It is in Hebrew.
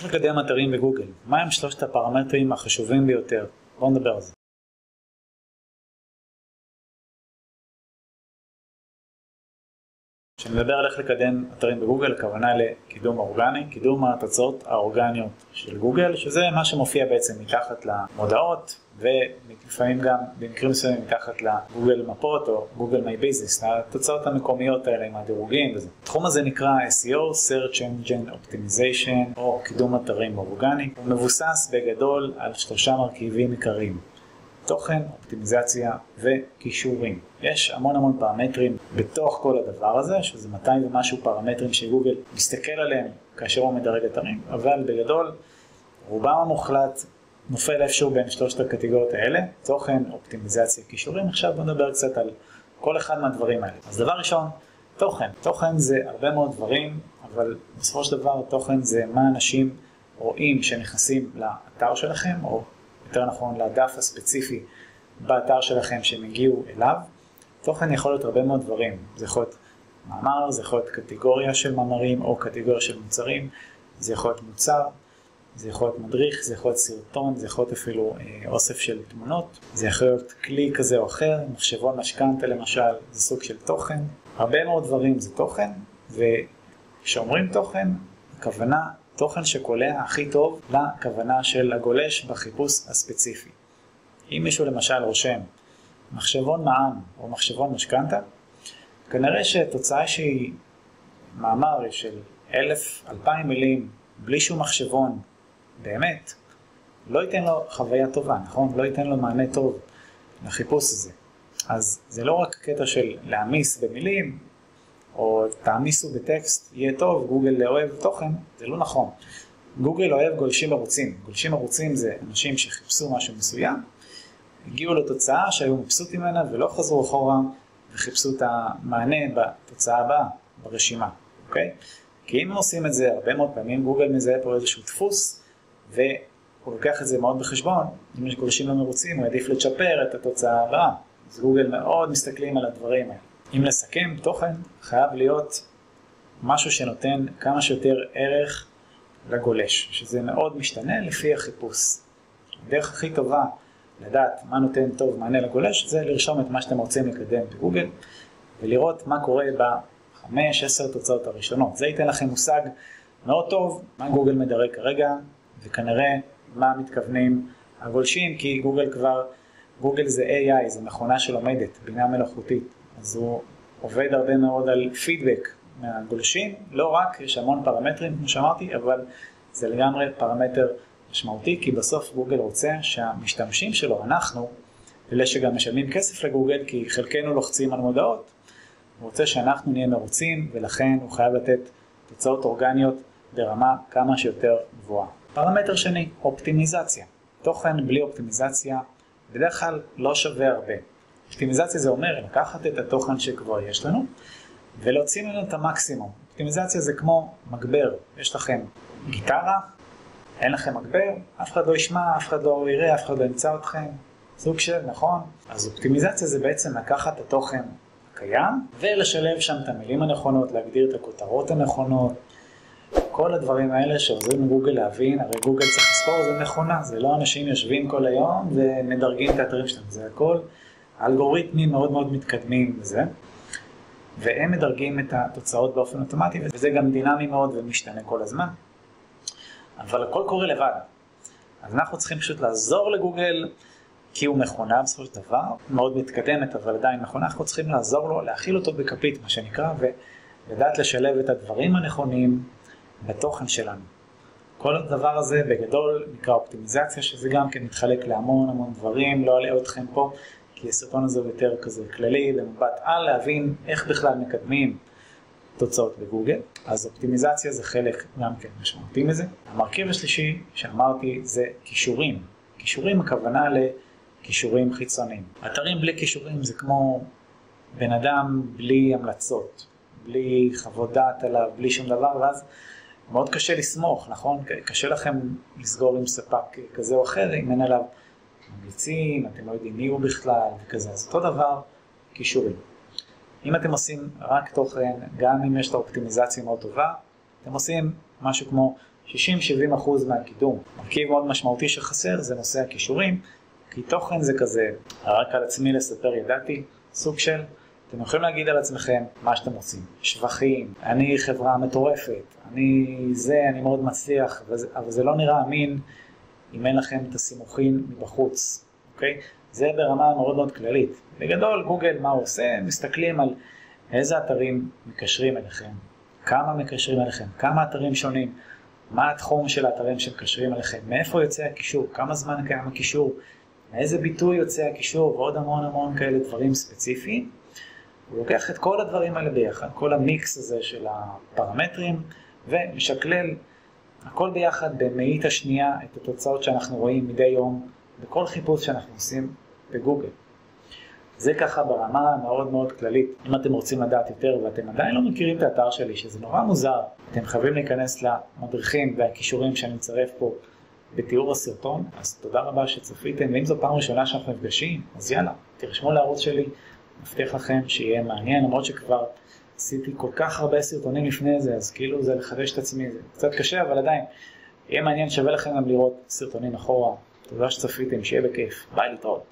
איך לקדם אתרים בגוגל? מהם שלושת הפרמטרים החשובים ביותר? בואו נדבר על זה. כשאני מדבר על איך לקדם אתרים בגוגל, הכוונה לקידום אורגני, קידום התוצאות האורגניות של גוגל, שזה מה שמופיע בעצם מתחת למודעות, ולפעמים גם במקרים מסוימים מתחת לגוגל מפות או גוגל מי ביזנס, התוצאות המקומיות האלה עם הדירוגים וזה. התחום הזה נקרא SEO, Search Engine Optimization, או קידום אתרים אורגני. הוא מבוסס בגדול על שלושה מרכיבים עיקריים. תוכן, אופטימיזציה וכישורים. יש המון המון פרמטרים בתוך כל הדבר הזה, שזה 200 ומשהו פרמטרים שגוגל מסתכל עליהם כאשר הוא מדרג אתרים, אבל בגדול רובם המוחלט נופל איפשהו בין שלושת הקטגוריות האלה, תוכן, אופטימיזציה, כישורים. עכשיו בוא נדבר קצת על כל אחד מהדברים האלה. אז דבר ראשון, תוכן. תוכן זה הרבה מאוד דברים, אבל בסופו של דבר תוכן זה מה אנשים רואים שנכנסים לאתר שלכם, או יותר נכון לדף הספציפי באתר שלכם שהם הגיעו אליו. תוכן יכול להיות הרבה מאוד דברים, זה יכול להיות מאמר, זה יכול להיות קטגוריה של מאמרים או קטגוריה של מוצרים, זה יכול להיות מוצר, זה יכול להיות מדריך, זה יכול להיות סרטון, זה יכול להיות אפילו אה, אוסף של תמונות, זה יכול להיות כלי כזה או אחר, מחשבון משכנתה למשל, זה סוג של תוכן. הרבה מאוד דברים זה תוכן, וכשאומרים תוכן, הכוונה תוכן שקולע הכי טוב לכוונה של הגולש בחיפוש הספציפי. אם מישהו למשל רושם מחשבון מע"מ או מחשבון משכנתה, כנראה שתוצאה שהיא מאמר של אלף, אלפיים מילים, בלי שום מחשבון, באמת, לא ייתן לו חוויה טובה, נכון? לא ייתן לו מענה טוב לחיפוש הזה. אז זה לא רק קטע של להעמיס במילים, או תעמיסו בטקסט, יהיה טוב, גוגל אוהב תוכן, זה לא נכון. גוגל אוהב גולשים ערוצים. גולשים ערוצים זה אנשים שחיפשו משהו מסוים, הגיעו לתוצאה שהיו מבסוטים ממנה ולא חזרו אחורה וחיפשו את המענה בתוצאה הבאה ברשימה, אוקיי? כי אם עושים את זה הרבה מאוד פעמים, גוגל מזהה פה איזשהו דפוס, והוא לוקח את זה מאוד בחשבון, אם יש גולשים לא מרוצים, הוא יעדיף לצ'פר את התוצאה הבאה. אז גוגל מאוד מסתכלים על הדברים האלה. אם לסכם, תוכן חייב להיות משהו שנותן כמה שיותר ערך לגולש, שזה מאוד משתנה לפי החיפוש. הדרך הכי טובה לדעת מה נותן טוב מענה לגולש זה לרשום את מה שאתם רוצים לקדם בגוגל ולראות מה קורה בחמש, עשר תוצאות הראשונות. זה ייתן לכם מושג מאוד טוב מה גוגל מדרג כרגע וכנראה מה מתכוונים הגולשים כי גוגל כבר, גוגל זה AI, זה מכונה שלומדת, בינה מלאכותית. אז הוא עובד הרבה מאוד על פידבק מהגולשים, לא רק, יש המון פרמטרים כמו שאמרתי, אבל זה לגמרי פרמטר משמעותי, כי בסוף גוגל רוצה שהמשתמשים שלו, אנחנו, אלה שגם משלמים כסף לגוגל, כי חלקנו לוחצים על מודעות, הוא רוצה שאנחנו נהיה מרוצים, ולכן הוא חייב לתת תוצאות אורגניות ברמה כמה שיותר גבוהה. פרמטר שני, אופטימיזציה. תוכן בלי אופטימיזציה בדרך כלל לא שווה הרבה. אופטימיזציה זה אומר לקחת את התוכן שכבר יש לנו ולהוציא ממנו את המקסימום. אופטימיזציה זה כמו מגבר, יש לכם גיטרה, אין לכם מגבר, אף אחד לא ישמע, אף אחד לא יראה, אף אחד לא ימצא אתכם, סוג של, נכון? אז אופטימיזציה זה בעצם לקחת את התוכן הקיים ולשלב שם את המילים הנכונות, להגדיר את הכותרות הנכונות, כל הדברים האלה שעוזרים לגוגל להבין, הרי גוגל צריך לזכור זה מכונה, זה לא אנשים יושבים כל היום ומדרגים את האתרים שלהם, זה הכל אלגוריתמים מאוד מאוד מתקדמים וזה, והם מדרגים את התוצאות באופן אוטומטי, וזה גם דינמי מאוד ומשתנה כל הזמן. אבל הכל קורה לבד. אז אנחנו צריכים פשוט לעזור לגוגל, כי הוא מכונה בסופו של דבר, מאוד מתקדמת, אבל עדיין מכונה, אנחנו צריכים לעזור לו, להכיל אותו בכפית, מה שנקרא, ולדעת לשלב את הדברים הנכונים בתוכן שלנו. כל הדבר הזה בגדול נקרא אופטימיזציה, שזה גם כן מתחלק להמון המון דברים, לא אלאה אתכם פה, כי הסרטון הזה הוא יותר כזה כללי, במבט על, להבין איך בכלל מקדמים תוצאות בגוגל. אז אופטימיזציה זה חלק גם כן משמעותי מזה. המרכיב השלישי שאמרתי זה כישורים. כישורים הכוונה לכישורים חיצוניים. אתרים בלי כישורים זה כמו בן אדם בלי המלצות, בלי חוות דעת עליו, בלי שום דבר, ואז מאוד קשה לסמוך, נכון? קשה לכם לסגור עם ספק כזה או אחר אם אין עליו ממליצים, אתם לא יודעים מי הוא בכלל וכזה. אז אותו דבר, כישורים. אם אתם עושים רק תוכן, גם אם יש את האופטימיזציה מאוד טובה, אתם עושים משהו כמו 60-70% מהקידום. מרכיב מאוד משמעותי שחסר זה נושא הכישורים, כי תוכן זה כזה, רק על עצמי לספר ידעתי, סוג של, אתם יכולים להגיד על עצמכם מה שאתם רוצים, שבחים, אני חברה מטורפת, אני זה, אני מאוד מצליח, אבל זה לא נראה אמין אם אין לכם את הסימוכין מבחוץ, אוקיי? זה ברמה מאוד מאוד כללית. בגדול, גוגל, מה הוא עושה? מסתכלים על איזה אתרים מקשרים אליכם, כמה מקשרים אליכם, כמה אתרים שונים, מה התחום של האתרים שמקשרים אליכם, מאיפה יוצא הקישור, כמה זמן קיים הקישור, מאיזה ביטוי יוצא הקישור, ועוד המון המון כאלה דברים ספציפיים. הוא לוקח את כל הדברים האלה ביחד, כל המיקס הזה של הפרמטרים, ומשקלל הכל ביחד במאית השנייה את התוצאות שאנחנו רואים מדי יום בכל חיפוש שאנחנו עושים בגוגל. זה ככה ברמה מאוד מאוד כללית. אם אתם רוצים לדעת יותר ואתם עדיין לא מכירים את האתר שלי, שזה נורא מוזר, אתם חייבים להיכנס למדריכים והכישורים שאני מצרף פה בתיאור הסרטון, אז תודה רבה שצפיתם, ואם זו פעם ראשונה שאנחנו נפגשים, אז יאללה, תרשמו לערוץ שלי, מבטיח לכם שיהיה מעניין, למרות שכבר עשיתי כל כך הרבה סרטונים לפני זה, אז כאילו זה לחדש את עצמי, זה קצת קשה, אבל עדיין, יהיה מעניין, שווה לכם גם לראות סרטונים אחורה. תודה שצפיתם, שיהיה בכיף. ביי, להתראות.